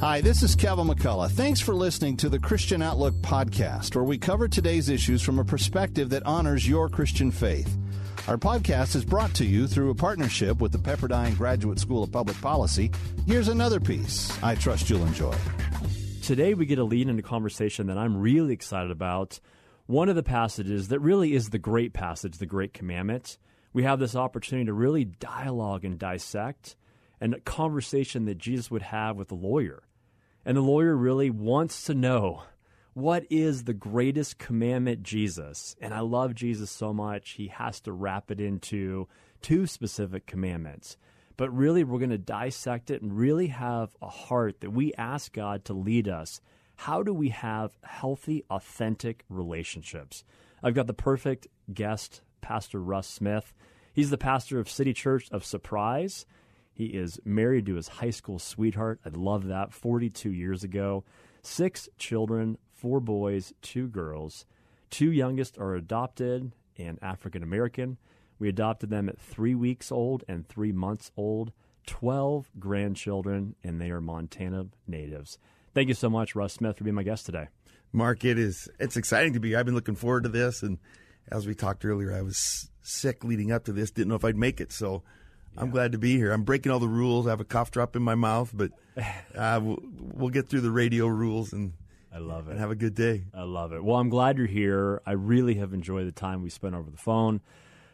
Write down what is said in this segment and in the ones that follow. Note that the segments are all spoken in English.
Hi, this is Kevin McCullough. Thanks for listening to the Christian Outlook podcast, where we cover today's issues from a perspective that honors your Christian faith. Our podcast is brought to you through a partnership with the Pepperdine Graduate School of Public Policy. Here's another piece I trust you'll enjoy. Today, we get a lead into a conversation that I'm really excited about. One of the passages that really is the great passage, the Great Commandment. We have this opportunity to really dialogue and dissect and a conversation that Jesus would have with the lawyer. And the lawyer really wants to know what is the greatest commandment, Jesus? And I love Jesus so much, he has to wrap it into two specific commandments. But really, we're going to dissect it and really have a heart that we ask God to lead us. How do we have healthy, authentic relationships? I've got the perfect guest, Pastor Russ Smith. He's the pastor of City Church of Surprise. He is married to his high school sweetheart. I love that. 42 years ago. Six children, four boys, two girls. Two youngest are adopted and African American. We adopted them at three weeks old and three months old. 12 grandchildren, and they are Montana natives. Thank you so much, Russ Smith, for being my guest today. Marc, it is it's exciting to be. I've been looking forward to this, and as we talked earlier, I was sick leading up to this. Didn't know if I'd make it, so yeah. I'm glad to be here. I'm breaking all the rules. I have a cough drop in my mouth, but uh, we'll, we'll, get through the radio rules and I love it. And have a good day. I love it. Well, I'm glad you're here. I really have enjoyed the time we spent over the phone.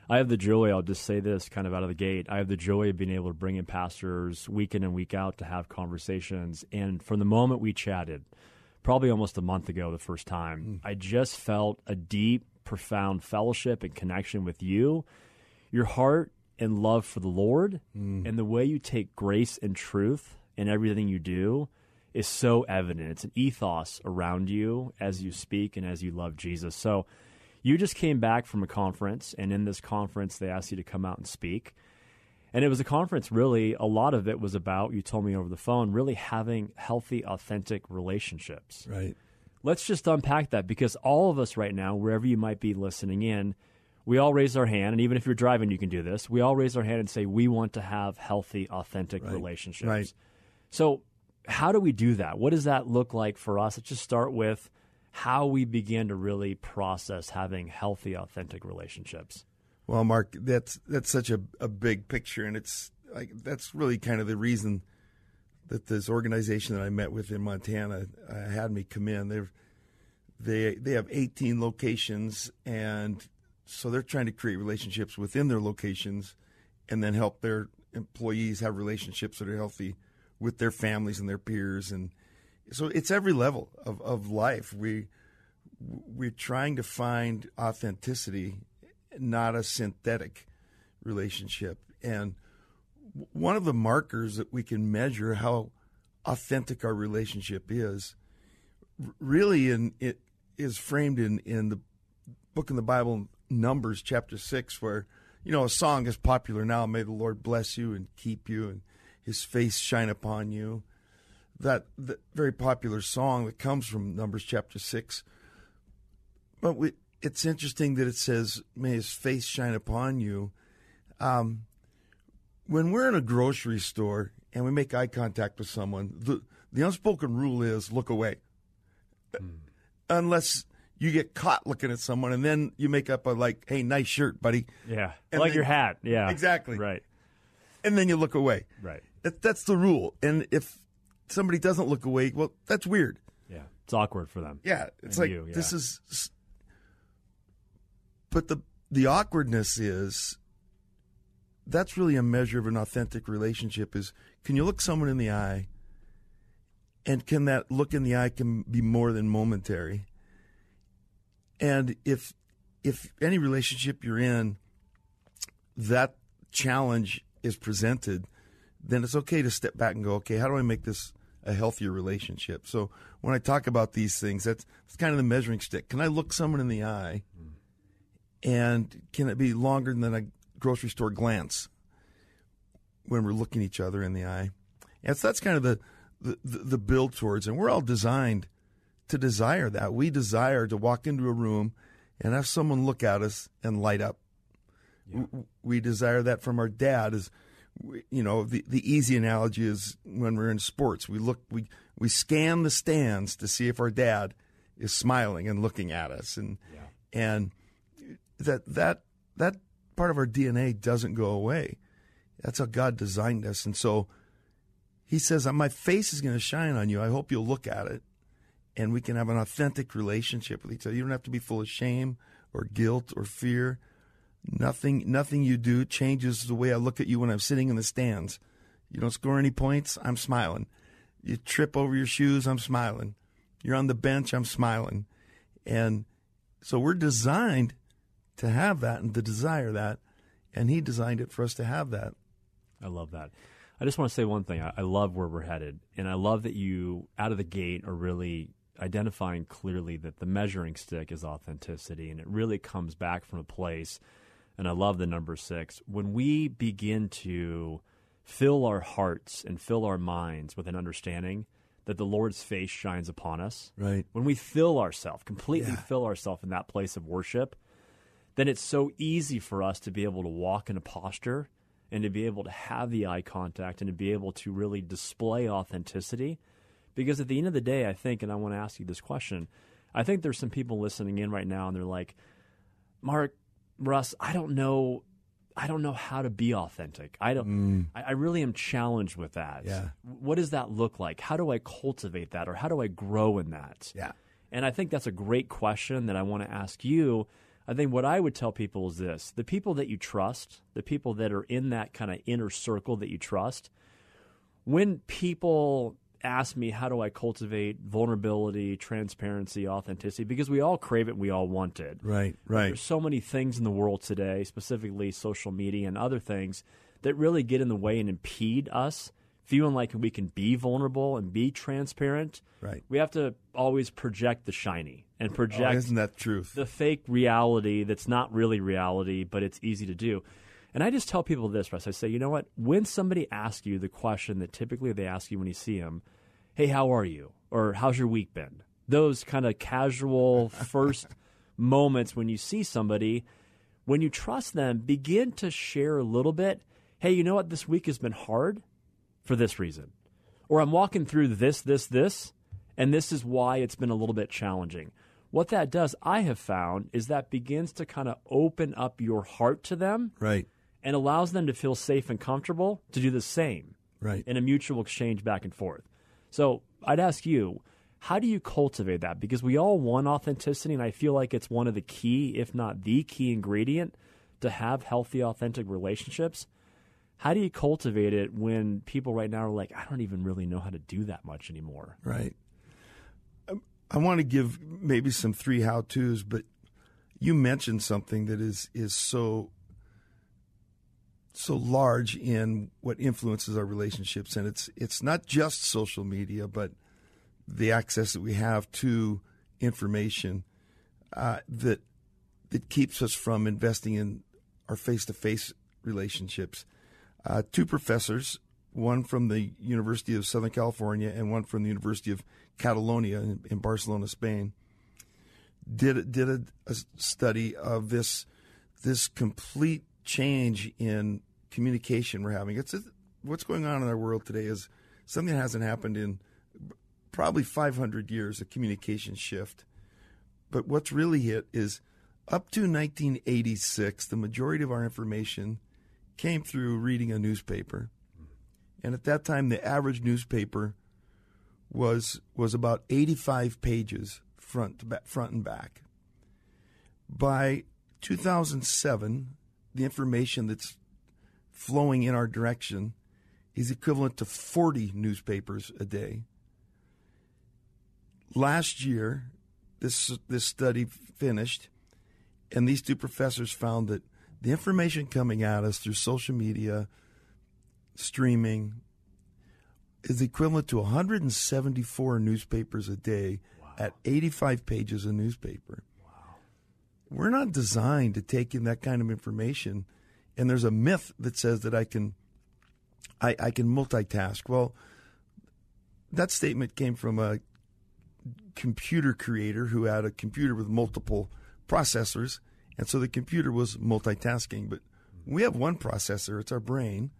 I have the joy, I'll just say this kind of out of the gate. I have the joy of being able to bring in pastors week in and week out to have conversations. And from the moment we chatted, probably almost a month ago, the first time, mm. I just felt a deep, profound fellowship and connection with you. Your heart and love for the Lord mm. and the way you take grace and truth in everything you do is so evident. It's an ethos around you as you speak and as you love Jesus. So you just came back from a conference, and in this conference, they asked you to come out and speak. And it was a conference, really, a lot of it was about, you told me over the phone, really having healthy, authentic relationships. Right. Let's just unpack that because all of us right now, wherever you might be listening in, we all raise our hand, and even if you're driving, you can do this. We all raise our hand and say, we want to have healthy, authentic right. relationships. Right. So, how do we do that? What does that look like for us? Let's just start with how we begin to really process having healthy, authentic relationships. Well, Marc, that's that's such a, a big picture, and it's like that's really kind of the reason that this organization that I met with in Montana uh, had me come in. They've they they have 18 locations, and so they're trying to create relationships within their locations, and then help their employees have relationships that are healthy with their families and their peers. And so it's every level of, of life. We we're trying to find authenticity not a synthetic relationship. And one of the markers that we can measure how authentic our relationship is really in it is framed in in the book in the bible numbers chapter 6 where you know a song is popular now may the lord bless you and keep you and his face shine upon you. That, that very popular song that comes from Numbers chapter 6. But we, it's interesting that it says, May his face shine upon you. Um, when we're in a grocery store and we make eye contact with someone, the, the unspoken rule is look away. Mm. Unless you get caught looking at someone and then you make up a like, hey, nice shirt, buddy. Yeah. And like then, your hat. Yeah. Exactly. Right. And then you look away. Right. That, that's the rule. And if somebody doesn't look away, well, that's weird. Yeah, it's awkward for them. Yeah, it's like you, yeah. this is. But the the awkwardness is. That's really a measure of an authentic relationship. Is can you look someone in the eye? And can that look in the eye can be more than momentary? And if if any relationship you're in, that challenge is presented, then it's okay to step back and go, okay, how do I make this a healthier relationship? So when I talk about these things, that's, that's kind of the measuring stick. Can I look someone in the eye, and can it be longer than a grocery store glance when we're looking each other in the eye? And so that's kind of the, the, the build towards, and we're all designed to desire that. We desire to walk into a room and have someone look at us and light up. Yeah. We desire that from our dad Is you know, the the easy analogy is when we're in sports, we look we we scan the stands to see if our dad is smiling and looking at us, and Yeah. and that that that part of our DNA doesn't go away. That's how God designed us, and so He says, "My face is going to shine on you. I hope you'll look at it, and we can have an authentic relationship with each other. You don't have to be full of shame or guilt or fear. Nothing, nothing you do changes the way I look at you when I'm sitting in the stands. You don't score any points, I'm smiling. You trip over your shoes, I'm smiling. You're on the bench, I'm smiling. And so we're designed to have that and to desire that. And He designed it for us to have that. I love that. I just want to say one thing. I, I love where we're headed, and I love that you, out of the gate, are really identifying clearly that the measuring stick is authenticity, and it really comes back from a place. And I love the number six. When we begin to fill our hearts and fill our minds with an understanding that the Lord's face shines upon us, Right. when we fill ourselves, completely Yeah. fill ourselves in that place of worship, then it's so easy for us to be able to walk in a posture and to be able to have the eye contact and to be able to really display authenticity. Because at the end of the day, I think, and I want to ask you this question I think there's some people listening in right now and they're like, Marc, Russ, I don't know. I don't know how to be authentic. I don't. Mm. I, I really am challenged with that. Yeah. What does that look like? How do I cultivate that, or how do I grow in that? Yeah. And I think that's a great question that I want to ask you. I think what I would tell people is this the people that you trust, the people that are in that kind of inner circle that you trust, when people ask me, how do I cultivate vulnerability, transparency, authenticity, because we all crave it, we all want it. Right. Right. There's so many things in the world today, specifically social media and other things, that really get in the way and impede us feeling like we can be vulnerable and be transparent. Right. We have to always project the shiny and Oh, project isn't that truth? the fake reality that's not really reality, but it's easy to do. And I just tell people this, Russ. I say, you know what? When somebody asks you the question that typically they ask you when you see them, hey, how are you? Or how's your week been? Those kind of casual first moments when you see somebody, when you trust them, begin to share a little bit. Hey, you know what? This week has been hard for this reason. Or I'm walking through this, this, this, and this is why it's been a little bit challenging. What that does, I have found, is that begins to kind of open up your heart to them right. and allows them to feel safe and comfortable to do the same Right. in a mutual exchange back and forth. So I'd ask you, how do you cultivate that? Because we all want authenticity, and I feel like it's one of the key, if not the key ingredient, to have healthy, authentic relationships. How do you cultivate it when people right now are like, I don't even really know how to do that much anymore? Right. Um, I want to give maybe some three how tos, but you mentioned something that is is so so large in what influences our relationships, and it's it's not just social media, but the access that we have to information uh, that that keeps us from investing in our face to face relationships. Uh, two professors, one from the University of Southern California and one from the University of Catalonia in, in Barcelona, Spain, did did a, a study of this this complete change in communication we're having. It's what's going on in our world today is something that hasn't happened in probably 500 years. A communication shift, but what's really hit is up to 1986, the majority of our information came through reading a newspaper. And at that time, the average newspaper was was about 85 pages front to back, front and back. By 2007, the information that's flowing in our direction is equivalent to 40 newspapers a day. Last year, this this study finished, and these two professors found that the information coming at us through social media, streaming, is equivalent to 174 newspapers a day at 85 pages a newspaper. Wow. We're not designed to take in that kind of information, and there's a myth that says that I can, I, I can multitask. Well, that statement came from a computer creator who had a computer with multiple processors, and so the computer was multitasking. But we have one processor; it's our brain,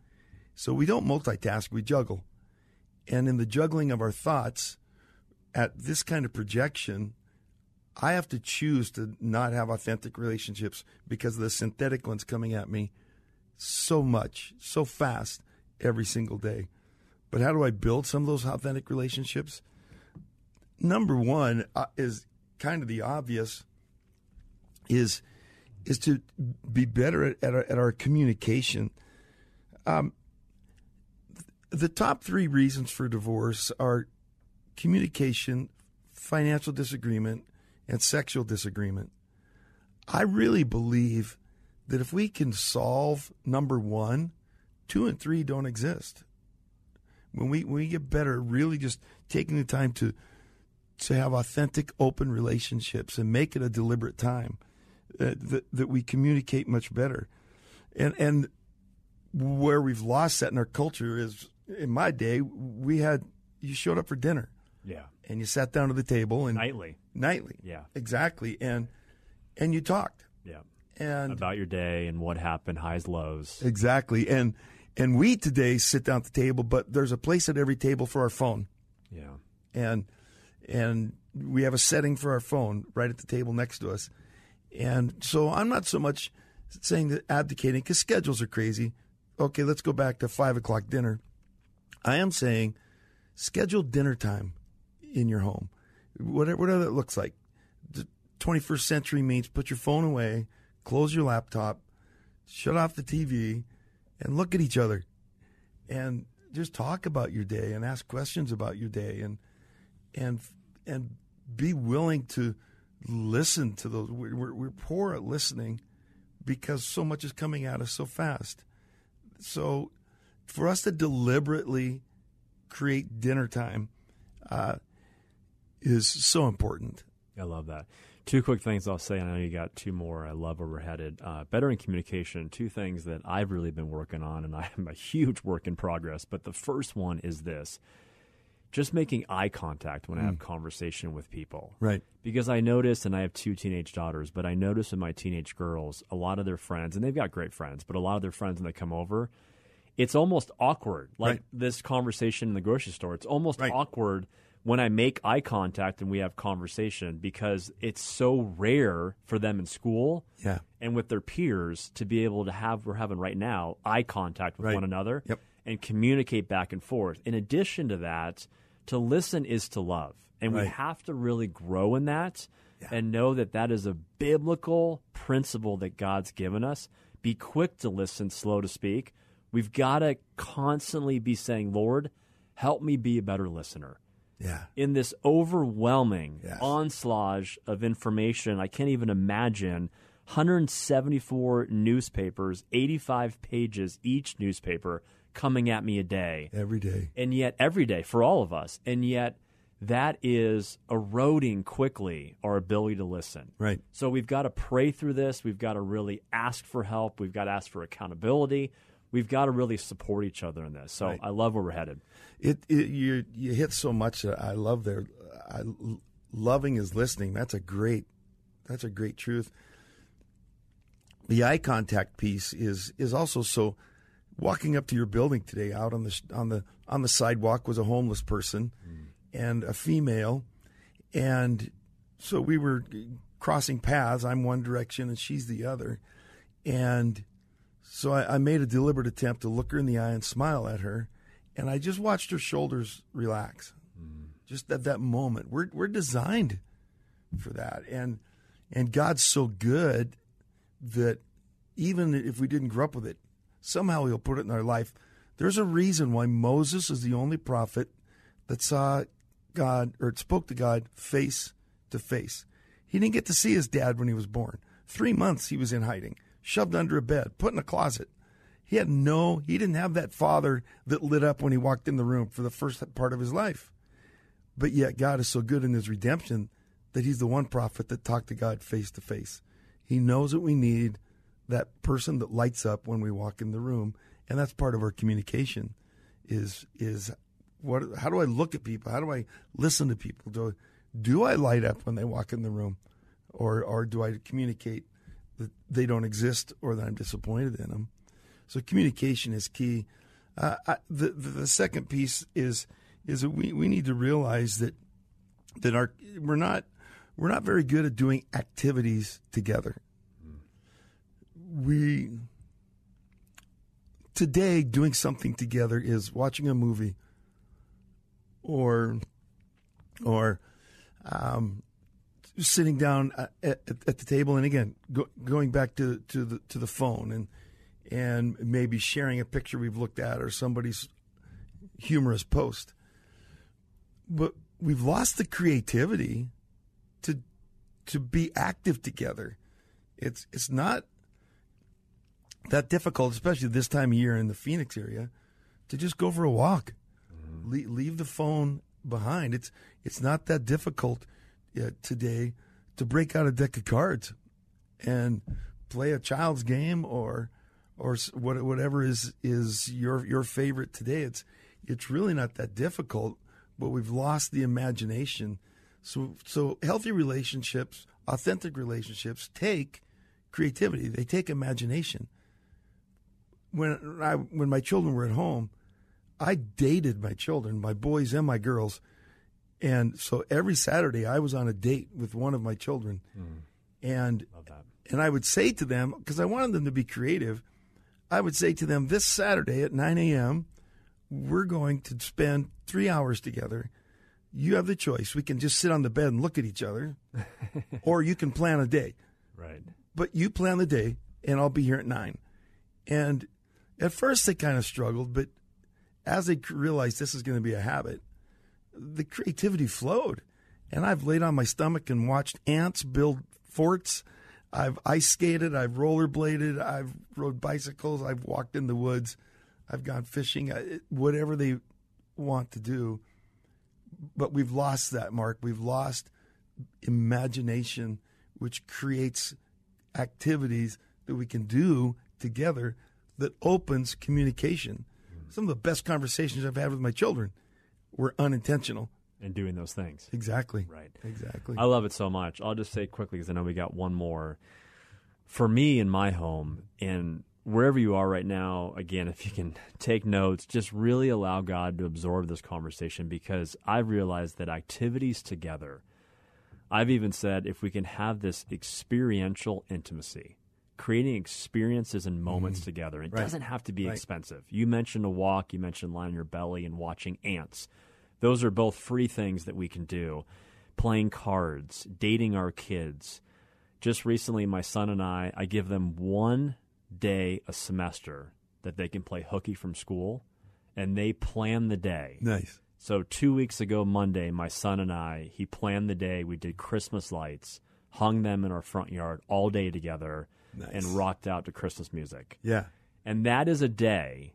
So we don't multitask, we juggle. And in the juggling of our thoughts, at this kind of projection, I have to choose to not have authentic relationships because of the synthetic ones coming at me so much, so fast every single day. But how do I build some of those authentic relationships? Number one uh, is kind of the obvious is is to be better at, at, our, at our communication. Um, the top three reasons for divorce are communication, financial disagreement, and sexual disagreement. I really believe that if we can solve number one, two and three don't exist. When we when we get better, really just taking the time to to have authentic, open relationships and make it a deliberate time, uh, that that we communicate much better, and and where we've lost that in our culture is in my day we had you showed up for dinner, Yeah. and you sat down to the table and Nightly. nightly, Yeah. exactly, and and you talked, Yeah. And About your day and what happened, highs, lows. exactly, and and we today sit down at the table, but there's a place at every table for our phone. Yeah. and and we have a setting for our phone right at the table next to us. And so I'm not so much saying that advocating because schedules are crazy. Okay, let's go back to five o'clock dinner. I am saying schedule dinner time in your home, whatever, whatever that looks like. The 21st century means put your phone away, close your laptop, shut off the TV, and look at each other, and just talk about your day and ask questions about your day and and and be willing to listen to those. We're, we're, poor at listening because so much is coming at us so fast. So, for us to deliberately create dinner time uh, is so important. I love that. Two quick things I'll say. I know you got two more. I love where we're headed. Uh, better in communication. Two things that I've really been working on, and I am a huge work in progress. But the first one is this: just making eye contact when I have conversation with people. Right. Because I notice, and I have two teenage daughters, but I notice in my teenage girls, a lot of their friends, and they've got great friends, but a lot of their friends when they come over, it's almost awkward. Like Right. this conversation in the grocery store, it's almost Right. awkward when I make eye contact and we have conversation because it's so rare for them in school Yeah. and with their peers to be able to have we're having right now eye contact with Right. one another Yep. and communicate back and forth. In addition to that, to listen is to love. And we have to really grow in that and know that that is a biblical principle that God's given us. Be quick to listen, slow to speak. We've got to constantly be saying, Lord, help me be a better listener Yeah. in this overwhelming Yes. onslaught of information. I can't even imagine 174 newspapers, 85 pages each newspaper coming at me a day. Every day. And yet, every day for all of us. And yet, that is eroding quickly our ability to listen. Right. So we've got to pray through this. We've got to really ask for help. We've got to ask for accountability. We've got to really support each other in this. So Right. I love where we're headed. It, it you you hit so much I love there. I, loving is listening. That's a great that's a great truth. The eye contact piece is is also so. Walking up to your building today, out on the on the on the sidewalk was a homeless person mm. and a female, and so we were crossing paths. I'm one direction and she's the other, and so I, I made a deliberate attempt to look her in the eye and smile at her, and I just watched her shoulders relax. Mm. Just at that moment, we're we're designed for that, and and God's so good that even if we didn't grow up with it, somehow He'll put it in our life. There's a reason why Moses is the only prophet that saw God or spoke to God face to face. He didn't get to see his dad when he was born. Three months he was in hiding, shoved under a bed, put in a closet. He had no, he didn't have that father that lit up when he walked in the room for the first part of his life. But yet God is so good in his redemption that he's the one prophet that talked to God face to face. He knows that we need that person that lights up when we walk in the room, and that's part of our communication. Is is what? How do I look at people? How do I listen to people? Do do I light up when they walk in the room, or or do I communicate that they don't exist or that I'm disappointed in them? So communication is key. Uh, I, the, the second piece is is that we, we need to realize that that our we're not we're not very good at doing activities together. We today doing something together is watching a movie or or um, sitting down at, at, at, the table and again go, going back to, to the to the phone and and maybe sharing a picture we've looked at or somebody's humorous post. But we've lost the creativity to to be active together. It's it's not that difficult especially this time of year in the Phoenix area to just go for a walk. Mm-hmm. leave, leave the phone behind. It's it's not that difficult uh, today to break out a deck of cards and play a child's game or or whatever is is your your favorite today. It's it's really not that difficult, but we've lost the imagination. So so healthy relationships, authentic relationships take creativity. They take imagination. When I when my children were at home, I dated my children, my boys and my girls and so every Saturday I was on a date with one of my children. Mm. And and I would say to them, because I wanted them to be creative, I would say to them, this Saturday at 9 a.m., we're going to spend three hours together. You have the choice. We can just sit on the bed and look at each other, or you can plan a day. Right. But you plan the day, and I'll be here at 9. And at first they kind of struggled, but as they realized this is going to be a habit, the creativity flowed. And I've laid on my stomach and watched ants build forts. I've ice skated. I've rollerbladed. I've rode bicycles. I've walked in the woods. I've gone fishing. Whatever they want to do. But we've lost that, Marc. We've lost imagination, which creates activities that we can do together that opens communication. Mm. Some of the best conversations I've had with my children were unintentional. And doing those things. Exactly. Right. Exactly. I love it so much. I'll just say quickly because I know we got one more. For me in my home, and wherever you are right now, again, if you can take notes, just really allow God to absorb this conversation because I've realized that activities together, I've even said if we can have this experiential intimacy, creating experiences and moments mm together. It right. doesn't have to be right. expensive. You mentioned a walk, you mentioned lying on your belly and watching ants. Those are both free things that we can do. Playing cards, dating our kids. Just recently, my son and I, I give them one day a semester that they can play hooky from school, and they plan the day. Nice. So, two weeks ago, Monday, my son and I, he planned the day. We did Christmas lights, hung them in our front yard all day together nice. and rocked out to Christmas music. Yeah. And that is a day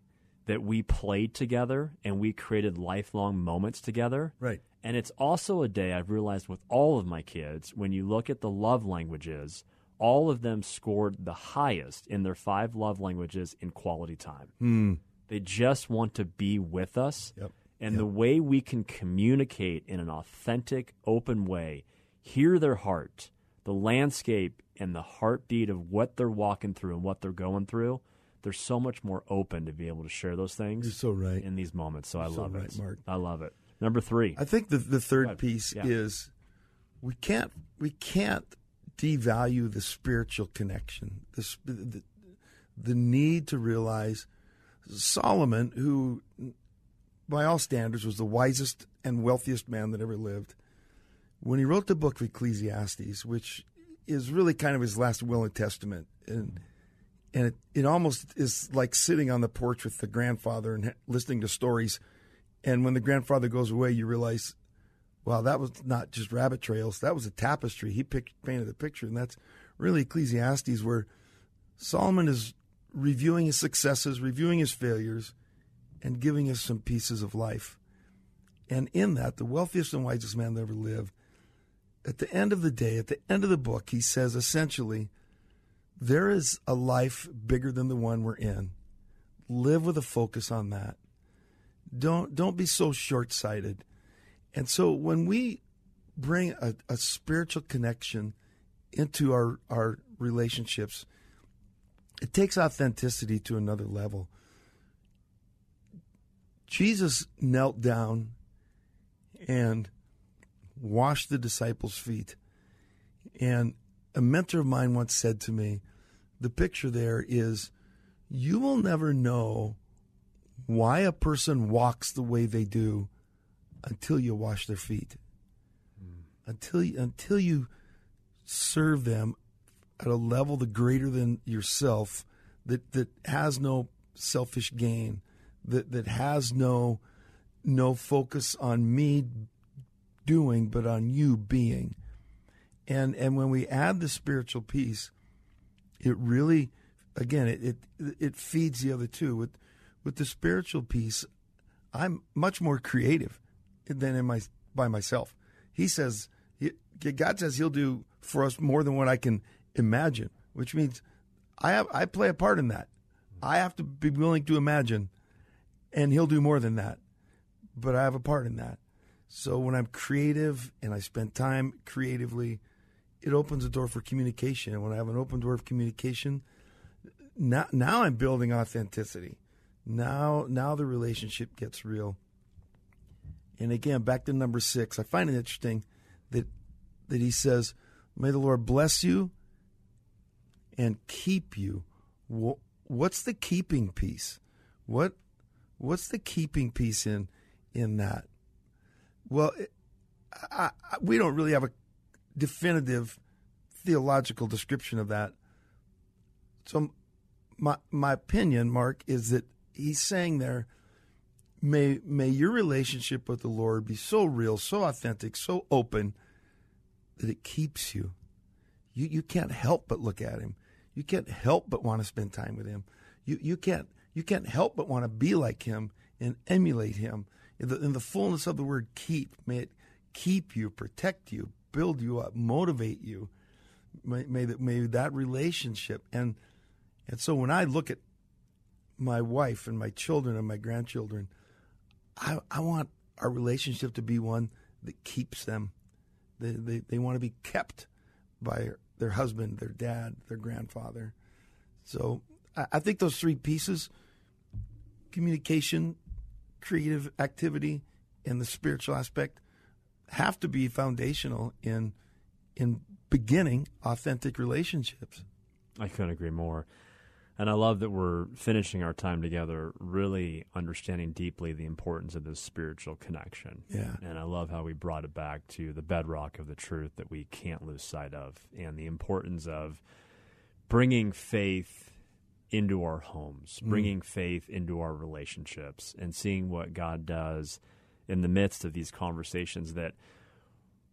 that we played together and we created lifelong moments together. Right. And it's also a day I've realized with all of my kids, when you look at the love languages, all of them scored the highest in their five love languages in quality time. Mm. They just want to be with us. Yep. And yep. the way we can communicate in an authentic, open way, hear their heart, the landscape and the heartbeat of what they're walking through and what they're going through, they're so much more open to be able to share those things. You're so right in these moments. So You're I love so it, Marc. I love it. Number three. I think the the third piece yeah. is we can't we can't devalue the spiritual connection. The, the the need to realize Solomon, who by all standards was the wisest and wealthiest man that ever lived, when he wrote the book of Ecclesiastes, which is really kind of his last will and testament, and and it, it almost is like sitting on the porch with the grandfather and listening to stories. And when the grandfather goes away, you realize, wow, that was not just rabbit trails; that was a tapestry. He picked, painted the picture, and that's really Ecclesiastes, where Solomon is reviewing his successes, reviewing his failures, and giving us some pieces of life. And in that, the wealthiest and wisest man that ever lived at the end of the day, at the end of the book, he says essentially, there is a life bigger than the one we're in. Live with a focus on that. Don't don't be so short sighted. And so when we bring a, a spiritual connection into our, our relationships, it takes authenticity to another level. Jesus knelt down and washed the disciples' feet. And a mentor of mine once said to me, the picture there is you will never know why a person walks the way they do until you wash their feet. Until you, until you serve them at a level the greater than yourself that that has no selfish gain that that has no no focus on me doing but on you being and and when we add the spiritual piece it really again it it, it feeds the other two. With with the spiritual piece i'm much more creative than in my by myself. He says he, god says he'll do for us more than what i can imagine which means i have i play a part in that. I have to be willing to imagine and he'll do more than that. But i have a part in that. So when i'm creative and i spend time creatively it opens a door for communication. And when I have an open door of communication, now now I'm building authenticity. Now now the relationship gets real. And again, back to number six, I find it interesting that that he says, "May the Lord bless you and keep you." What's the keeping piece? What what's the keeping piece in in that? Well, I, I, we don't really have a definitive theological description of that. So, my my opinion, Marc, is that he's saying there, may may your relationship with the Lord be so real, so authentic, so open that it keeps you. You you can't help but look at him. You can't help but want to spend time with him. You you can't you can't help but want to be like him and emulate him. In the, in the fullness of the word keep, may it keep you, protect you, build you up, motivate you. May, may that may that relationship and and so when I look at my wife and my children and my grandchildren, I I want our relationship to be one that keeps them. They they, they want to be kept by their husband, their dad, their grandfather. So I, I think those three pieces communication, creative activity, and the spiritual aspect have to be foundational in in beginning authentic relationships. I couldn't agree more. And I love that we're finishing our time together really understanding deeply the importance of this spiritual connection. Yeah. And I love how we brought it back to the bedrock of the truth that we can't lose sight of and the importance of bringing faith into our homes, mm. bringing mm. faith into our relationships, and seeing what God does in the midst of these conversations that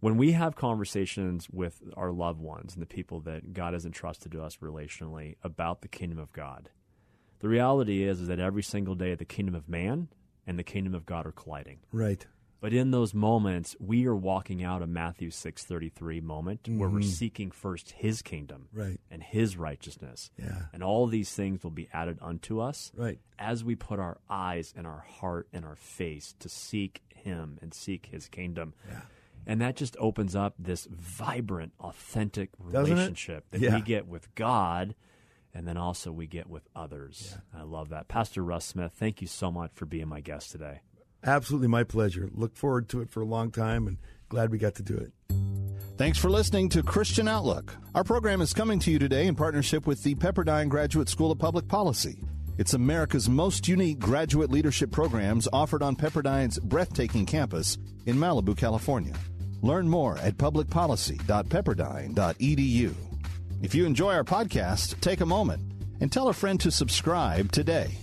when we have conversations with our loved ones and the people that God has entrusted to us relationally about the kingdom of God, the reality is, is that every single day the kingdom of man and the kingdom of God are colliding. Right. But in those moments, we are walking out a Matthew 6:33 moment mm-hmm. where we're mm-hmm. seeking first his kingdom right. and his righteousness. Yeah. And all these things will be added unto us right. as we put our eyes and our heart and our face to seek him and seek his kingdom. Yeah. And that just opens up this vibrant, authentic relationship that yeah. we get with God and then also we get with others. Yeah. I love that. Pastor Russ Smith, thank you so much for being my guest today. Absolutely my pleasure. Look forward to it for a long time and glad we got to do it. Thanks for listening to Christian Outlook. Our program is coming to you today in partnership with the Pepperdine Graduate School of Public Policy. It's America's most unique graduate leadership programs offered on Pepperdine's breathtaking campus in Malibu, California. Learn more at publicpolicy.pepperdine.edu. If you enjoy our podcast, take a moment and tell a friend to subscribe today.